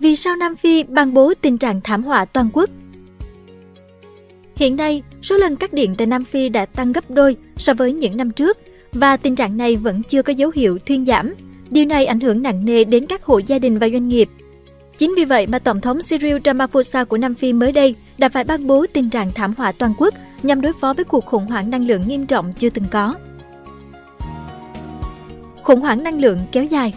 Vì sao Nam Phi ban bố tình trạng thảm họa toàn quốc? Hiện nay, số lần cắt điện tại Nam Phi đã tăng gấp đôi so với những năm trước và tình trạng này vẫn chưa có dấu hiệu thuyên giảm. Điều này ảnh hưởng nặng nề đến các hộ gia đình và doanh nghiệp. Chính vì vậy mà Tổng thống Cyril Ramaphosa của Nam Phi mới đây đã phải ban bố tình trạng thảm họa toàn quốc nhằm đối phó với cuộc khủng hoảng năng lượng nghiêm trọng chưa từng có. Khủng hoảng năng lượng kéo dài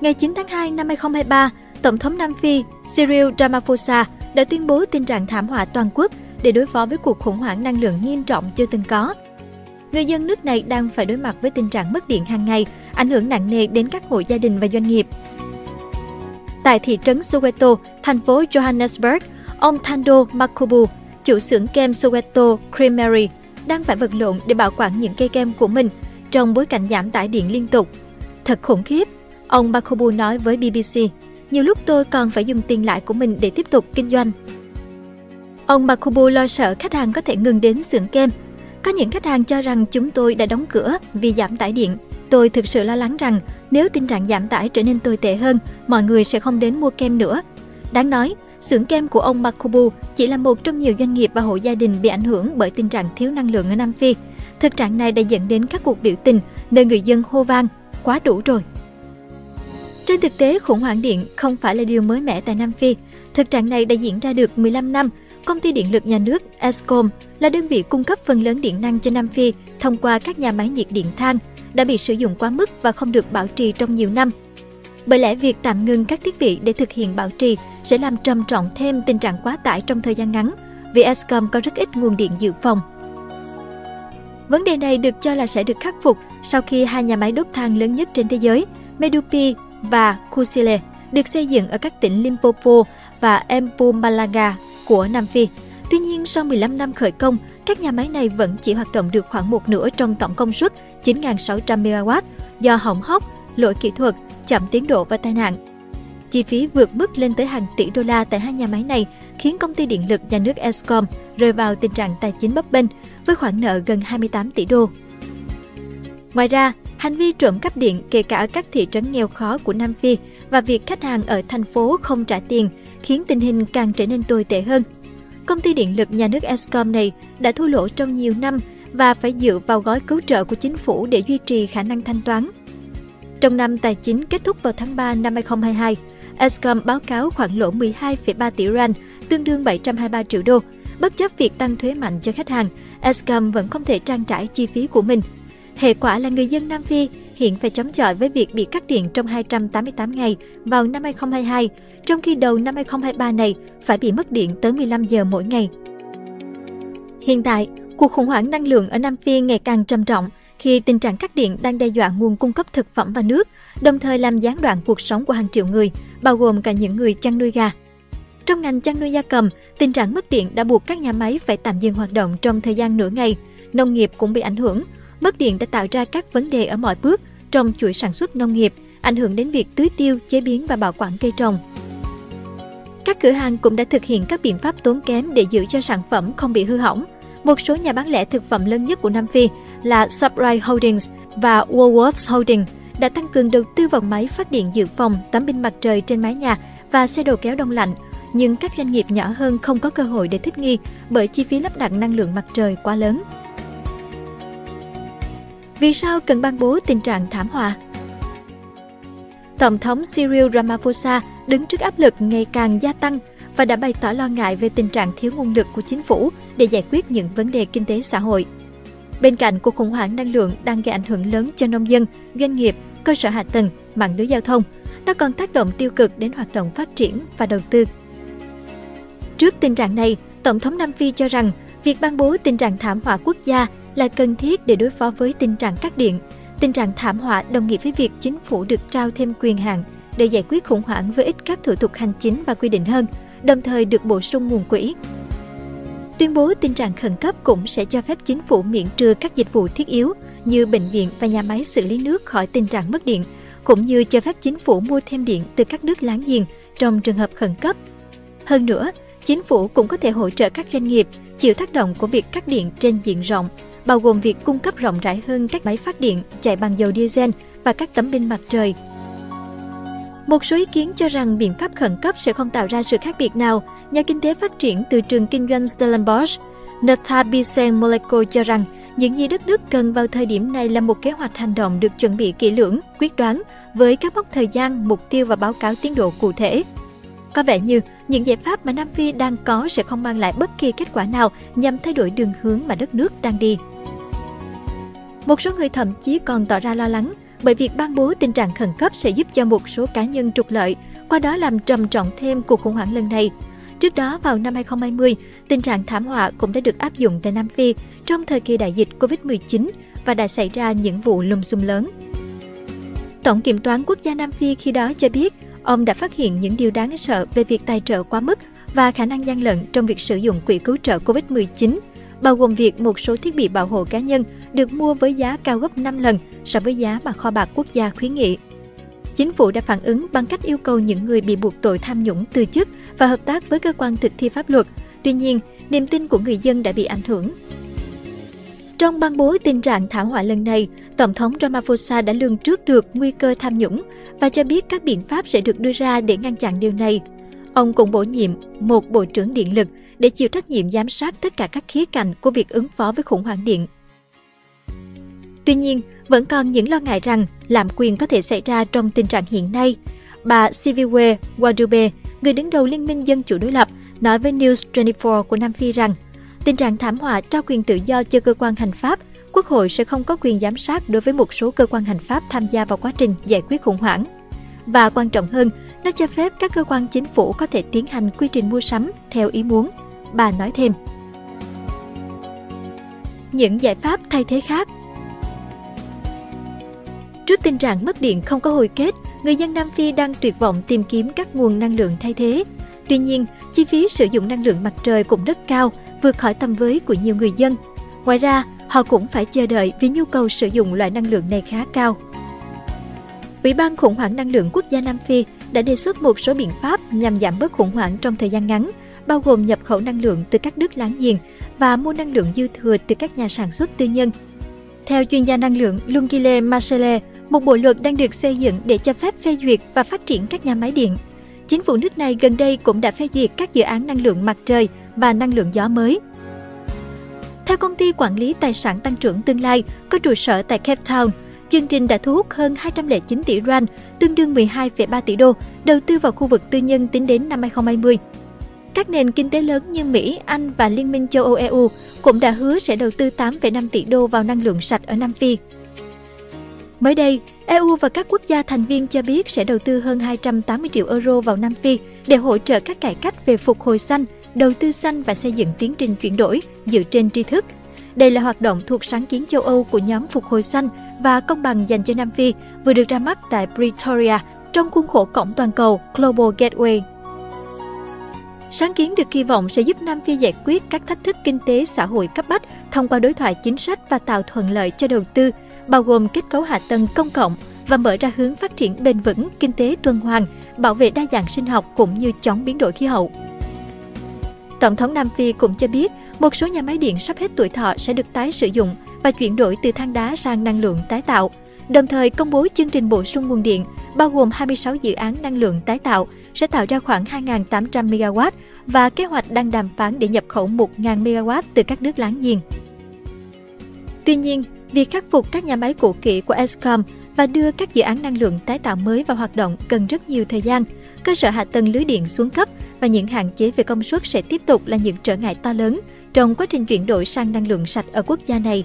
Ngày 9 tháng 2 năm 2023, Tổng thống Nam Phi Cyril Ramaphosa đã tuyên bố tình trạng thảm họa toàn quốc để đối phó với cuộc khủng hoảng năng lượng nghiêm trọng chưa từng có. Người dân nước này đang phải đối mặt với tình trạng mất điện hàng ngày, ảnh hưởng nặng nề đến các hộ gia đình và doanh nghiệp. Tại thị trấn Soweto, thành phố Johannesburg, ông Thando Makubu, chủ xưởng kem Soweto Creamery, đang phải vật lộn để bảo quản những cây kem của mình trong bối cảnh giảm tải điện liên tục. Thật khủng khiếp, ông Bakobu nói với BBC. Nhiều lúc tôi còn phải dùng tiền lãi của mình để tiếp tục kinh doanh. Ông Bakubu lo sợ khách hàng có thể ngừng đến xưởng kem. Có những khách hàng cho rằng chúng tôi đã đóng cửa vì giảm tải điện. Tôi thực sự lo lắng rằng nếu tình trạng giảm tải trở nên tồi tệ hơn, mọi người sẽ không đến mua kem nữa. Đáng nói, xưởng kem của ông Makubu chỉ là một trong nhiều doanh nghiệp và hộ gia đình bị ảnh hưởng bởi tình trạng thiếu năng lượng ở Nam Phi. Thực trạng này đã dẫn đến các cuộc biểu tình nơi người dân hô vang, quá đủ rồi. Trên thực tế, khủng hoảng điện không phải là điều mới mẻ tại Nam Phi. Thực trạng này đã diễn ra được 15 năm. Công ty điện lực nhà nước Eskom là đơn vị cung cấp phần lớn điện năng cho Nam Phi thông qua các nhà máy nhiệt điện than đã bị sử dụng quá mức và không được bảo trì trong nhiều năm. Bởi lẽ việc tạm ngừng các thiết bị để thực hiện bảo trì sẽ làm trầm trọng thêm tình trạng quá tải trong thời gian ngắn, vì Eskom có rất ít nguồn điện dự phòng. Vấn đề này được cho là sẽ được khắc phục sau khi hai nhà máy đốt than lớn nhất trên thế giới, Medupi và Kusile được xây dựng ở các tỉnh Limpopo và Mpumalanga của Nam Phi. Tuy nhiên, sau 15 năm khởi công, các nhà máy này vẫn chỉ hoạt động được khoảng một nửa trong tổng công suất 9.600 MW do hỏng hóc, lỗi kỹ thuật, chậm tiến độ và tai nạn. Chi phí vượt mức lên tới hàng tỷ đô la tại hai nhà máy này khiến công ty điện lực nhà nước Eskom rơi vào tình trạng tài chính bấp bênh với khoản nợ gần 28 tỷ đô. Ngoài ra, Hành vi trộm cắp điện kể cả ở các thị trấn nghèo khó của Nam Phi và việc khách hàng ở thành phố không trả tiền khiến tình hình càng trở nên tồi tệ hơn. Công ty điện lực nhà nước Eskom này đã thua lỗ trong nhiều năm và phải dựa vào gói cứu trợ của chính phủ để duy trì khả năng thanh toán. Trong năm tài chính kết thúc vào tháng 3 năm 2022, Eskom báo cáo khoản lỗ 12,3 tỷ rand, tương đương 723 triệu đô. Bất chấp việc tăng thuế mạnh cho khách hàng, Eskom vẫn không thể trang trải chi phí của mình – Hệ quả là người dân Nam Phi hiện phải chống chọi với việc bị cắt điện trong 288 ngày vào năm 2022, trong khi đầu năm 2023 này phải bị mất điện tới 15 giờ mỗi ngày. Hiện tại, cuộc khủng hoảng năng lượng ở Nam Phi ngày càng trầm trọng khi tình trạng cắt điện đang đe dọa nguồn cung cấp thực phẩm và nước, đồng thời làm gián đoạn cuộc sống của hàng triệu người, bao gồm cả những người chăn nuôi gà. Trong ngành chăn nuôi gia cầm, tình trạng mất điện đã buộc các nhà máy phải tạm dừng hoạt động trong thời gian nửa ngày. Nông nghiệp cũng bị ảnh hưởng Mất điện đã tạo ra các vấn đề ở mọi bước trong chuỗi sản xuất nông nghiệp, ảnh hưởng đến việc tưới tiêu, chế biến và bảo quản cây trồng. Các cửa hàng cũng đã thực hiện các biện pháp tốn kém để giữ cho sản phẩm không bị hư hỏng. Một số nhà bán lẻ thực phẩm lớn nhất của Nam Phi là Subway Holdings và Woolworths Holdings đã tăng cường đầu tư vào máy phát điện dự phòng, tấm pin mặt trời trên mái nhà và xe đồ kéo đông lạnh. Nhưng các doanh nghiệp nhỏ hơn không có cơ hội để thích nghi bởi chi phí lắp đặt năng lượng mặt trời quá lớn. Vì sao cần ban bố tình trạng thảm họa? Tổng thống Cyril Ramaphosa đứng trước áp lực ngày càng gia tăng và đã bày tỏ lo ngại về tình trạng thiếu nguồn lực của chính phủ để giải quyết những vấn đề kinh tế xã hội. Bên cạnh cuộc khủng hoảng năng lượng đang gây ảnh hưởng lớn cho nông dân, doanh nghiệp, cơ sở hạ tầng, mạng lưới giao thông, nó còn tác động tiêu cực đến hoạt động phát triển và đầu tư. Trước tình trạng này, Tổng thống Nam Phi cho rằng việc ban bố tình trạng thảm họa quốc gia là cần thiết để đối phó với tình trạng cắt điện. Tình trạng thảm họa đồng nghĩa với việc chính phủ được trao thêm quyền hạn để giải quyết khủng hoảng với ít các thủ tục hành chính và quy định hơn, đồng thời được bổ sung nguồn quỹ. Tuyên bố tình trạng khẩn cấp cũng sẽ cho phép chính phủ miễn trừ các dịch vụ thiết yếu như bệnh viện và nhà máy xử lý nước khỏi tình trạng mất điện, cũng như cho phép chính phủ mua thêm điện từ các nước láng giềng trong trường hợp khẩn cấp. Hơn nữa, chính phủ cũng có thể hỗ trợ các doanh nghiệp chịu tác động của việc cắt điện trên diện rộng bao gồm việc cung cấp rộng rãi hơn các máy phát điện chạy bằng dầu diesel và các tấm pin mặt trời. Một số ý kiến cho rằng biện pháp khẩn cấp sẽ không tạo ra sự khác biệt nào. Nhà kinh tế phát triển từ trường kinh doanh Stellenbosch, Nathabisen Moleko cho rằng những gì đất nước cần vào thời điểm này là một kế hoạch hành động được chuẩn bị kỹ lưỡng, quyết đoán, với các mốc thời gian, mục tiêu và báo cáo tiến độ cụ thể. Có vẻ như những giải pháp mà Nam Phi đang có sẽ không mang lại bất kỳ kết quả nào nhằm thay đổi đường hướng mà đất nước đang đi. Một số người thậm chí còn tỏ ra lo lắng bởi việc ban bố tình trạng khẩn cấp sẽ giúp cho một số cá nhân trục lợi, qua đó làm trầm trọng thêm cuộc khủng hoảng lần này. Trước đó vào năm 2020, tình trạng thảm họa cũng đã được áp dụng tại Nam Phi trong thời kỳ đại dịch Covid-19 và đã xảy ra những vụ lùm xùm lớn. Tổng kiểm toán quốc gia Nam Phi khi đó cho biết, ông đã phát hiện những điều đáng sợ về việc tài trợ quá mức và khả năng gian lận trong việc sử dụng quỹ cứu trợ Covid-19, bao gồm việc một số thiết bị bảo hộ cá nhân được mua với giá cao gấp 5 lần so với giá mà kho bạc quốc gia khuyến nghị. Chính phủ đã phản ứng bằng cách yêu cầu những người bị buộc tội tham nhũng từ chức và hợp tác với cơ quan thực thi pháp luật. Tuy nhiên, niềm tin của người dân đã bị ảnh hưởng. Trong ban bố tình trạng thảm họa lần này, Tổng thống Ramaphosa đã lường trước được nguy cơ tham nhũng và cho biết các biện pháp sẽ được đưa ra để ngăn chặn điều này. Ông cũng bổ nhiệm một bộ trưởng điện lực để chịu trách nhiệm giám sát tất cả các khía cạnh của việc ứng phó với khủng hoảng điện. Tuy nhiên, vẫn còn những lo ngại rằng lạm quyền có thể xảy ra trong tình trạng hiện nay. Bà Siviwe Wadube, người đứng đầu Liên minh Dân chủ đối lập, nói với News 24 của Nam Phi rằng tình trạng thảm họa trao quyền tự do cho cơ quan hành pháp, Quốc hội sẽ không có quyền giám sát đối với một số cơ quan hành pháp tham gia vào quá trình giải quyết khủng hoảng. Và quan trọng hơn, nó cho phép các cơ quan chính phủ có thể tiến hành quy trình mua sắm theo ý muốn. Bà nói thêm. Những giải pháp thay thế khác Trước tình trạng mất điện không có hồi kết, người dân Nam Phi đang tuyệt vọng tìm kiếm các nguồn năng lượng thay thế. Tuy nhiên, chi phí sử dụng năng lượng mặt trời cũng rất cao, vượt khỏi tầm với của nhiều người dân. Ngoài ra, họ cũng phải chờ đợi vì nhu cầu sử dụng loại năng lượng này khá cao. Ủy ban khủng hoảng năng lượng quốc gia Nam Phi đã đề xuất một số biện pháp nhằm giảm bớt khủng hoảng trong thời gian ngắn, bao gồm nhập khẩu năng lượng từ các nước láng giềng và mua năng lượng dư thừa từ các nhà sản xuất tư nhân. Theo chuyên gia năng lượng Lungile Marcele, một bộ luật đang được xây dựng để cho phép phê duyệt và phát triển các nhà máy điện. Chính phủ nước này gần đây cũng đã phê duyệt các dự án năng lượng mặt trời và năng lượng gió mới. Theo công ty quản lý tài sản tăng trưởng tương lai có trụ sở tại Cape Town, chương trình đã thu hút hơn 209 tỷ rand, tương đương 12,3 tỷ đô, đầu tư vào khu vực tư nhân tính đến năm 2020. Các nền kinh tế lớn như Mỹ, Anh và Liên minh châu Âu EU cũng đã hứa sẽ đầu tư 8,5 tỷ đô vào năng lượng sạch ở Nam Phi. Mới đây, EU và các quốc gia thành viên cho biết sẽ đầu tư hơn 280 triệu euro vào Nam Phi để hỗ trợ các cải cách về phục hồi xanh, đầu tư xanh và xây dựng tiến trình chuyển đổi dựa trên tri thức. Đây là hoạt động thuộc sáng kiến châu Âu của nhóm phục hồi xanh và công bằng dành cho Nam Phi vừa được ra mắt tại Pretoria trong khuôn khổ cổng toàn cầu Global Gateway. Sáng kiến được kỳ vọng sẽ giúp Nam Phi giải quyết các thách thức kinh tế xã hội cấp bách thông qua đối thoại chính sách và tạo thuận lợi cho đầu tư bao gồm kết cấu hạ tầng công cộng và mở ra hướng phát triển bền vững, kinh tế tuần hoàn, bảo vệ đa dạng sinh học cũng như chống biến đổi khí hậu. Tổng thống Nam Phi cũng cho biết một số nhà máy điện sắp hết tuổi thọ sẽ được tái sử dụng và chuyển đổi từ than đá sang năng lượng tái tạo, đồng thời công bố chương trình bổ sung nguồn điện bao gồm 26 dự án năng lượng tái tạo sẽ tạo ra khoảng 2.800 MW và kế hoạch đang đàm phán để nhập khẩu 1.000 MW từ các nước láng giềng. Tuy nhiên, Việc khắc phục các nhà máy cũ kỹ của Eskom và đưa các dự án năng lượng tái tạo mới vào hoạt động cần rất nhiều thời gian. Cơ sở hạ tầng lưới điện xuống cấp và những hạn chế về công suất sẽ tiếp tục là những trở ngại to lớn trong quá trình chuyển đổi sang năng lượng sạch ở quốc gia này.